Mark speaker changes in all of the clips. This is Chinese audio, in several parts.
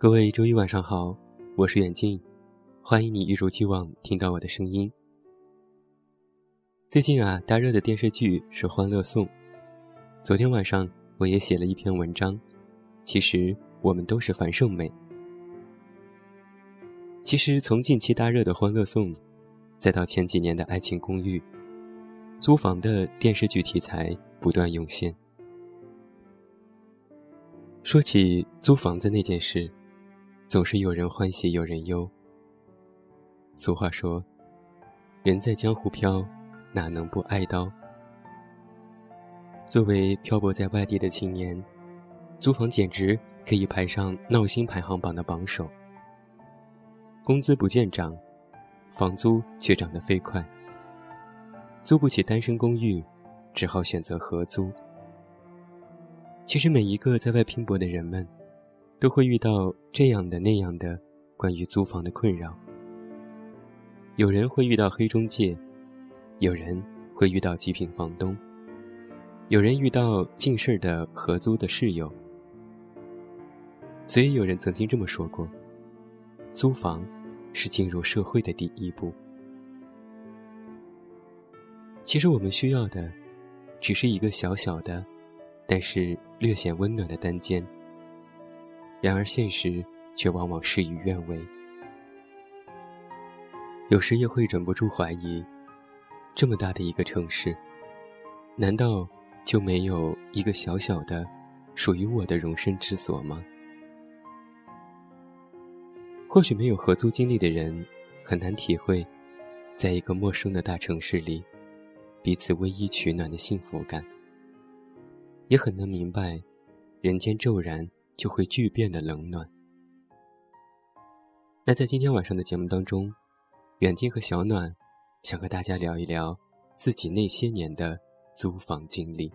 Speaker 1: 各位周一晚上好，我是远近，欢迎你一如既往听到我的声音。最近啊，大热的电视剧是《欢乐颂》。昨天晚上我也写了一篇文章，其实我们都是樊胜美。其实从近期大热的《欢乐颂》，再到前几年的《爱情公寓》，租房的电视剧题材不断涌现。说起租房子那件事。总是有人欢喜有人忧。俗话说：“人在江湖飘，哪能不挨刀？”作为漂泊在外地的青年，租房简直可以排上闹心排行榜的榜首。工资不见涨，房租却涨得飞快。租不起单身公寓，只好选择合租。其实每一个在外拼搏的人们。都会遇到这样的那样的关于租房的困扰。有人会遇到黑中介，有人会遇到极品房东，有人遇到近事儿的合租的室友。所以有人曾经这么说过：租房是进入社会的第一步。其实我们需要的，只是一个小小的，但是略显温暖的单间。然而现实却往往事与愿违，有时也会忍不住怀疑：这么大的一个城市，难道就没有一个小小的、属于我的容身之所吗？或许没有合租经历的人，很难体会，在一个陌生的大城市里，彼此偎依取暖的幸福感，也很难明白，人间骤然。就会巨变的冷暖。那在今天晚上的节目当中，远近和小暖想和大家聊一聊自己那些年的租房经历。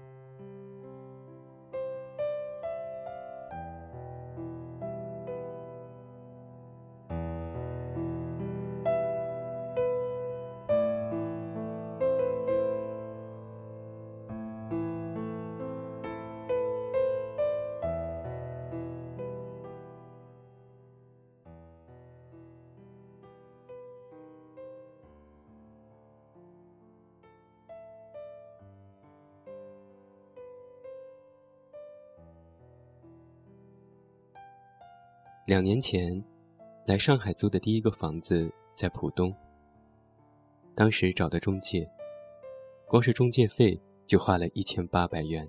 Speaker 1: 两年前，来上海租的第一个房子在浦东。当时找的中介，光是中介费就花了一千八百元。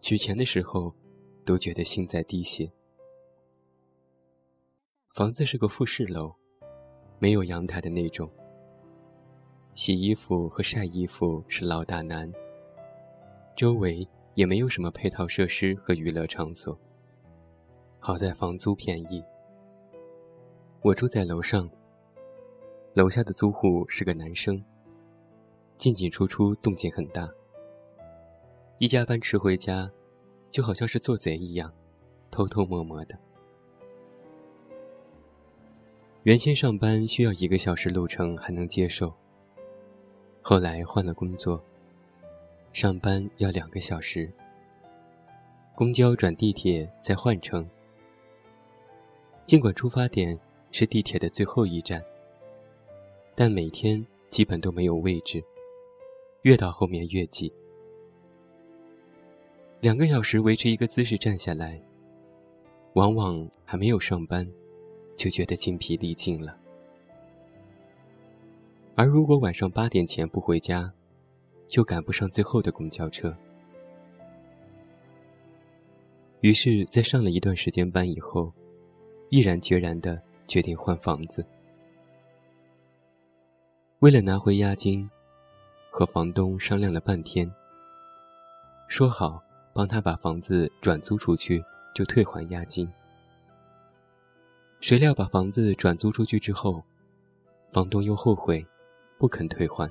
Speaker 1: 取钱的时候，都觉得心在滴血。房子是个复式楼，没有阳台的那种。洗衣服和晒衣服是老大难。周围也没有什么配套设施和娱乐场所。好在房租便宜。我住在楼上，楼下的租户是个男生。进进出出动静很大。一加班迟回家，就好像是做贼一样，偷偷摸摸的。原先上班需要一个小时路程还能接受，后来换了工作，上班要两个小时。公交转地铁再换乘。尽管出发点是地铁的最后一站，但每天基本都没有位置，越到后面越挤。两个小时维持一个姿势站下来，往往还没有上班，就觉得精疲力尽了。而如果晚上八点前不回家，就赶不上最后的公交车。于是，在上了一段时间班以后。毅然决然地决定换房子。为了拿回押金，和房东商量了半天，说好帮他把房子转租出去就退还押金。谁料把房子转租出去之后，房东又后悔，不肯退还。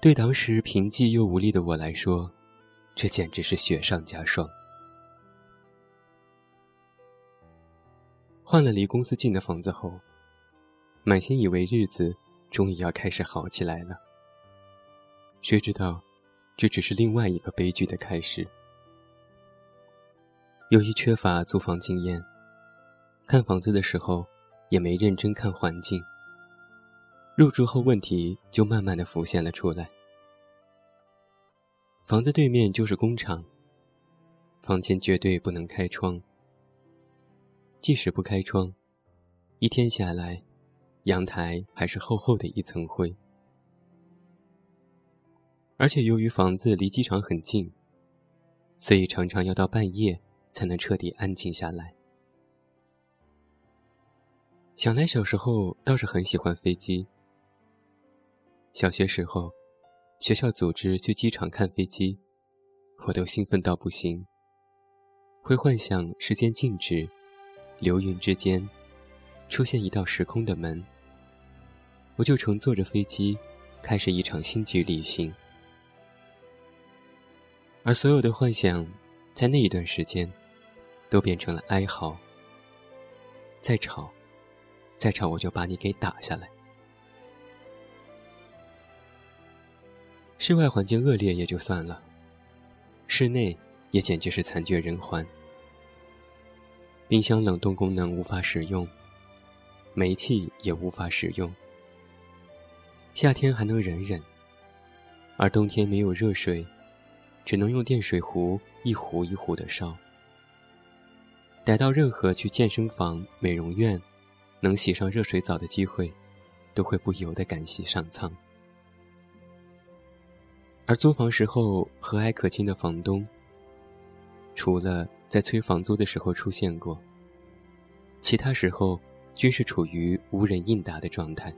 Speaker 1: 对当时贫瘠又无力的我来说，这简直是雪上加霜。换了离公司近的房子后，满心以为日子终于要开始好起来了。谁知道，这只是另外一个悲剧的开始。由于缺乏租房经验，看房子的时候也没认真看环境。入住后，问题就慢慢的浮现了出来。房子对面就是工厂，房间绝对不能开窗。即使不开窗，一天下来，阳台还是厚厚的一层灰。而且由于房子离机场很近，所以常常要到半夜才能彻底安静下来。想来小时候倒是很喜欢飞机。小学时候，学校组织去机场看飞机，我都兴奋到不行。会幻想时间静止，流云之间出现一道时空的门，我就乘坐着飞机，开始一场星际旅行。而所有的幻想，在那一段时间，都变成了哀嚎。再吵，再吵，我就把你给打下来。室外环境恶劣也就算了，室内也简直是惨绝人寰。冰箱冷冻功能无法使用，煤气也无法使用。夏天还能忍忍，而冬天没有热水，只能用电水壶一壶一壶的烧。逮到任何去健身房、美容院能洗上热水澡的机会，都会不由得感谢上苍。而租房时候和蔼可亲的房东，除了在催房租的时候出现过，其他时候均是处于无人应答的状态。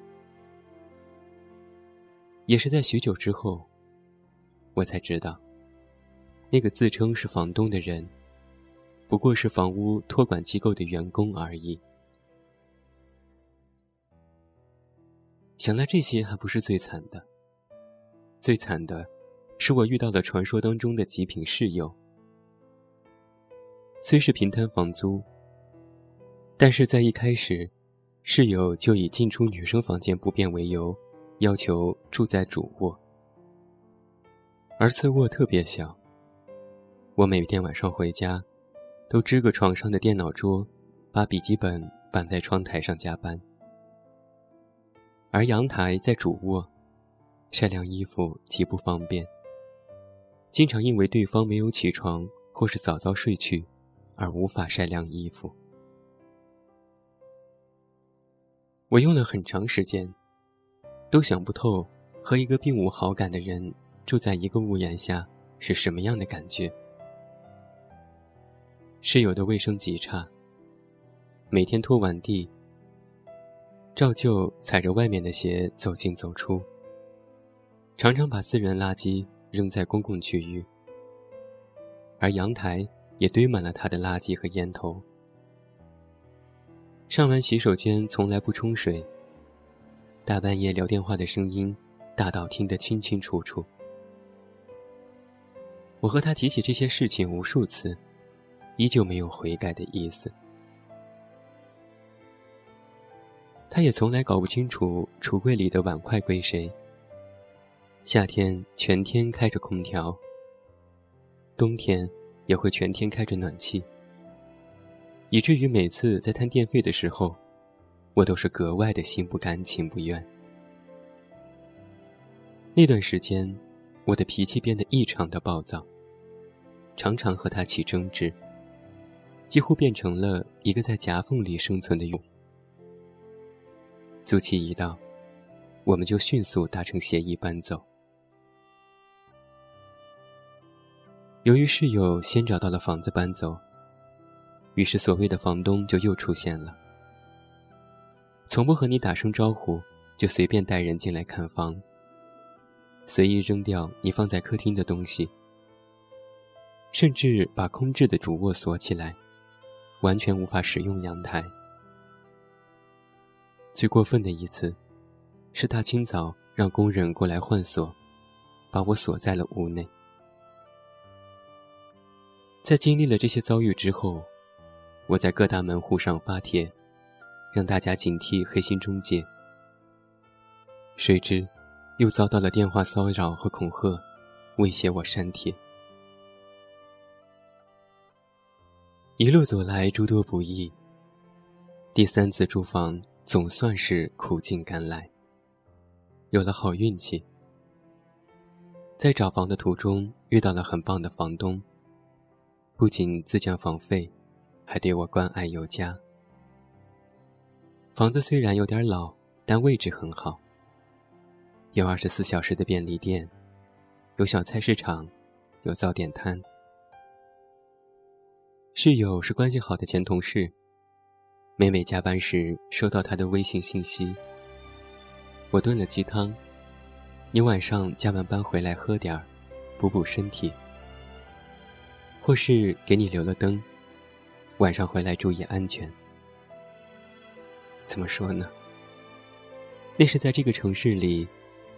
Speaker 1: 也是在许久之后，我才知道，那个自称是房东的人，不过是房屋托管机构的员工而已。想来这些还不是最惨的，最惨的。是我遇到了传说当中的极品室友，虽是平摊房租，但是在一开始，室友就以进出女生房间不便为由，要求住在主卧，而次卧特别小。我每天晚上回家，都支个床上的电脑桌，把笔记本绑在窗台上加班，而阳台在主卧，晒晾衣服极不方便。经常因为对方没有起床或是早早睡去，而无法晒晾衣服。我用了很长时间，都想不透和一个并无好感的人住在一个屋檐下是什么样的感觉。室友的卫生极差，每天拖完地，照旧踩着外面的鞋走进走出，常常把私人垃圾。扔在公共区域，而阳台也堆满了他的垃圾和烟头。上完洗手间从来不冲水，大半夜聊电话的声音大到听得清清楚楚。我和他提起这些事情无数次，依旧没有悔改的意思。他也从来搞不清楚橱柜里的碗筷归谁。夏天全天开着空调，冬天也会全天开着暖气，以至于每次在摊电费的时候，我都是格外的心不甘情不愿。那段时间，我的脾气变得异常的暴躁，常常和他起争执，几乎变成了一个在夹缝里生存的蛹。租期一到，我们就迅速达成协议搬走。由于室友先找到了房子搬走，于是所谓的房东就又出现了。从不和你打声招呼，就随便带人进来看房，随意扔掉你放在客厅的东西，甚至把空置的主卧锁起来，完全无法使用阳台。最过分的一次，是大清早让工人过来换锁，把我锁在了屋内。在经历了这些遭遇之后，我在各大门户上发帖，让大家警惕黑心中介。谁知，又遭到了电话骚扰和恐吓，威胁我删帖。一路走来诸多不易，第三次租房总算是苦尽甘来，有了好运气。在找房的途中遇到了很棒的房东，不仅自降房费，还对我关爱有加。房子虽然有点老，但位置很好，有二十四小时的便利店，有小菜市场，有早点摊。室友是关系好的前同事。每每加班时收到他的微信信息，我炖了鸡汤，你晚上加完班回来喝点儿，补补身体。或是给你留了灯，晚上回来注意安全。怎么说呢？那是在这个城市里，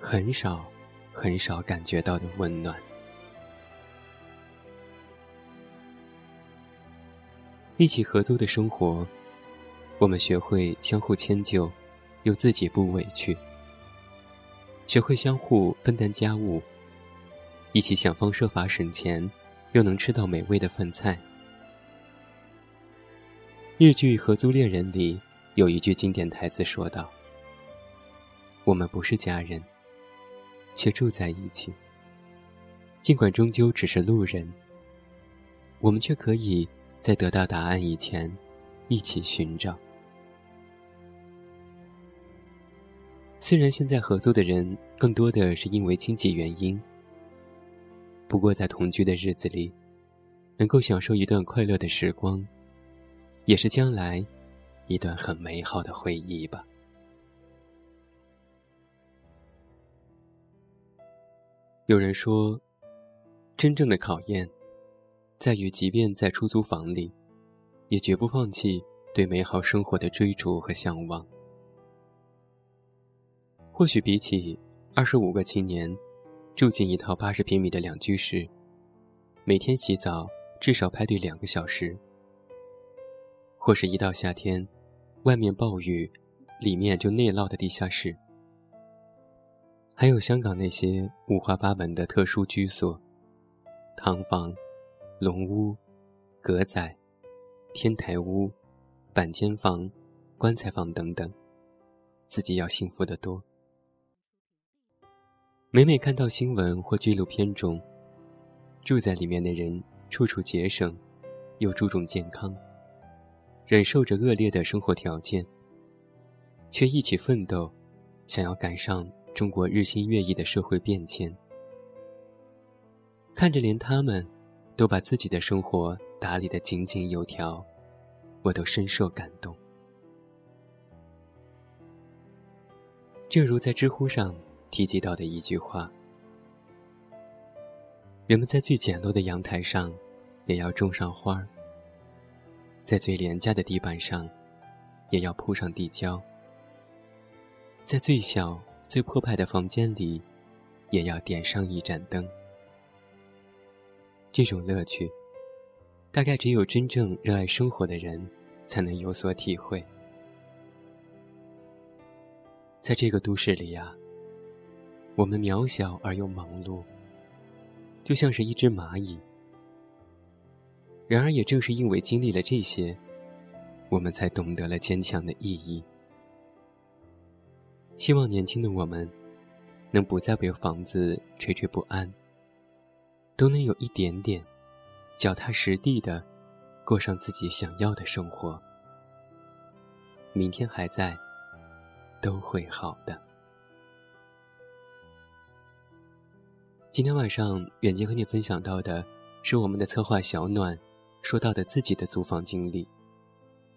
Speaker 1: 很少、很少感觉到的温暖。一起合租的生活，我们学会相互迁就，又自己不委屈；学会相互分担家务，一起想方设法省钱，又能吃到美味的饭菜。日剧《合租恋人》里有一句经典台词说道：“我们不是家人，却住在一起。尽管终究只是路人，我们却可以。”在得到答案以前，一起寻找。虽然现在合租的人更多的是因为经济原因，不过在同居的日子里，能够享受一段快乐的时光，也是将来一段很美好的回忆吧。有人说，真正的考验。在于，即便在出租房里，也绝不放弃对美好生活的追逐和向往。或许比起二十五个青年住进一套八十平米的两居室，每天洗澡至少排队两个小时；或是一到夏天，外面暴雨，里面就内涝的地下室；还有香港那些五花八门的特殊居所、堂房。龙屋、阁仔、天台屋、板间房、棺材房等等，自己要幸福得多。每每看到新闻或纪录片中，住在里面的人处处节省，又注重健康，忍受着恶劣的生活条件，却一起奋斗，想要赶上中国日新月异的社会变迁，看着连他们。都把自己的生活打理得井井有条，我都深受感动。正如在知乎上提及到的一句话：“人们在最简陋的阳台上，也要种上花儿；在最廉价的地板上，也要铺上地胶；在最小、最破败的房间里，也要点上一盏灯。”这种乐趣，大概只有真正热爱生活的人才能有所体会。在这个都市里呀，我们渺小而又忙碌，就像是一只蚂蚁。然而，也正是因为经历了这些，我们才懂得了坚强的意义。希望年轻的我们，能不再为房子惴惴不安。都能有一点点脚踏实地的过上自己想要的生活。明天还在，都会好的。今天晚上，远近和你分享到的是我们的策划小暖说到的自己的租房经历，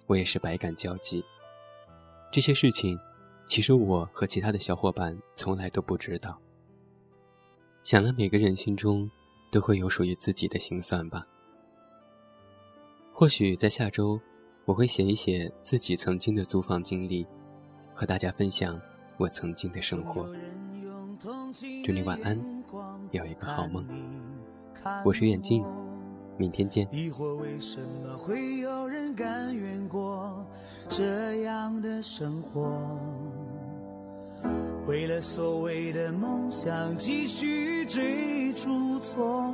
Speaker 1: 我也是百感交集。这些事情，其实我和其他的小伙伴从来都不知道。想了每个人心中。都会有属于自己的心酸吧。或许在下周，我会写一写自己曾经的租房经历，和大家分享我曾经的生活。祝你晚安，有一个好梦。我是远镜，明天见。
Speaker 2: 疑惑为什么会有人甘愿过这样的生活？为了所谓的梦想，继续追逐蹉跎，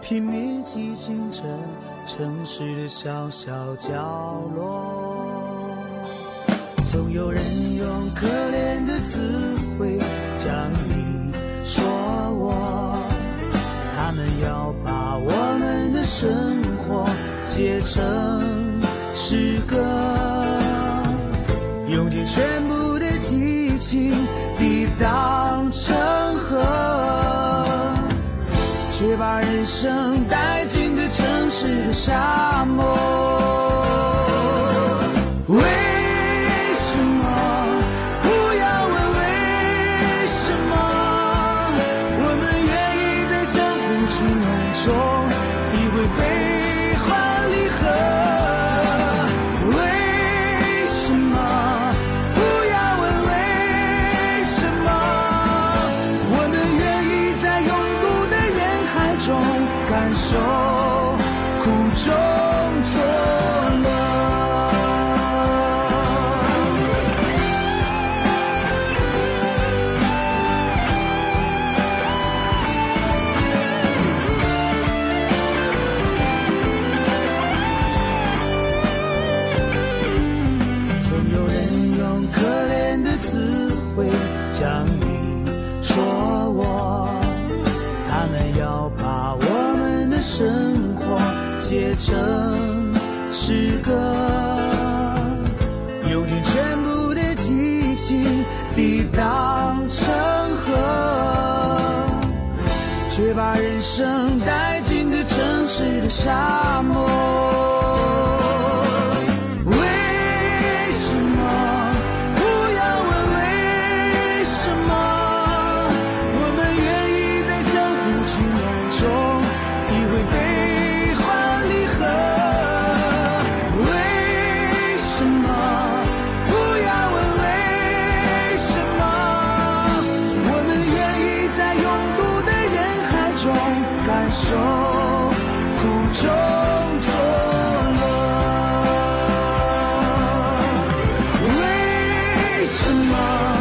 Speaker 2: 拼命挤进这城市的小小角落。总有人用可怜的自我。写成诗歌用尽全部的激情抵挡成河却把人生带进这城市的沙漠。tomorrow.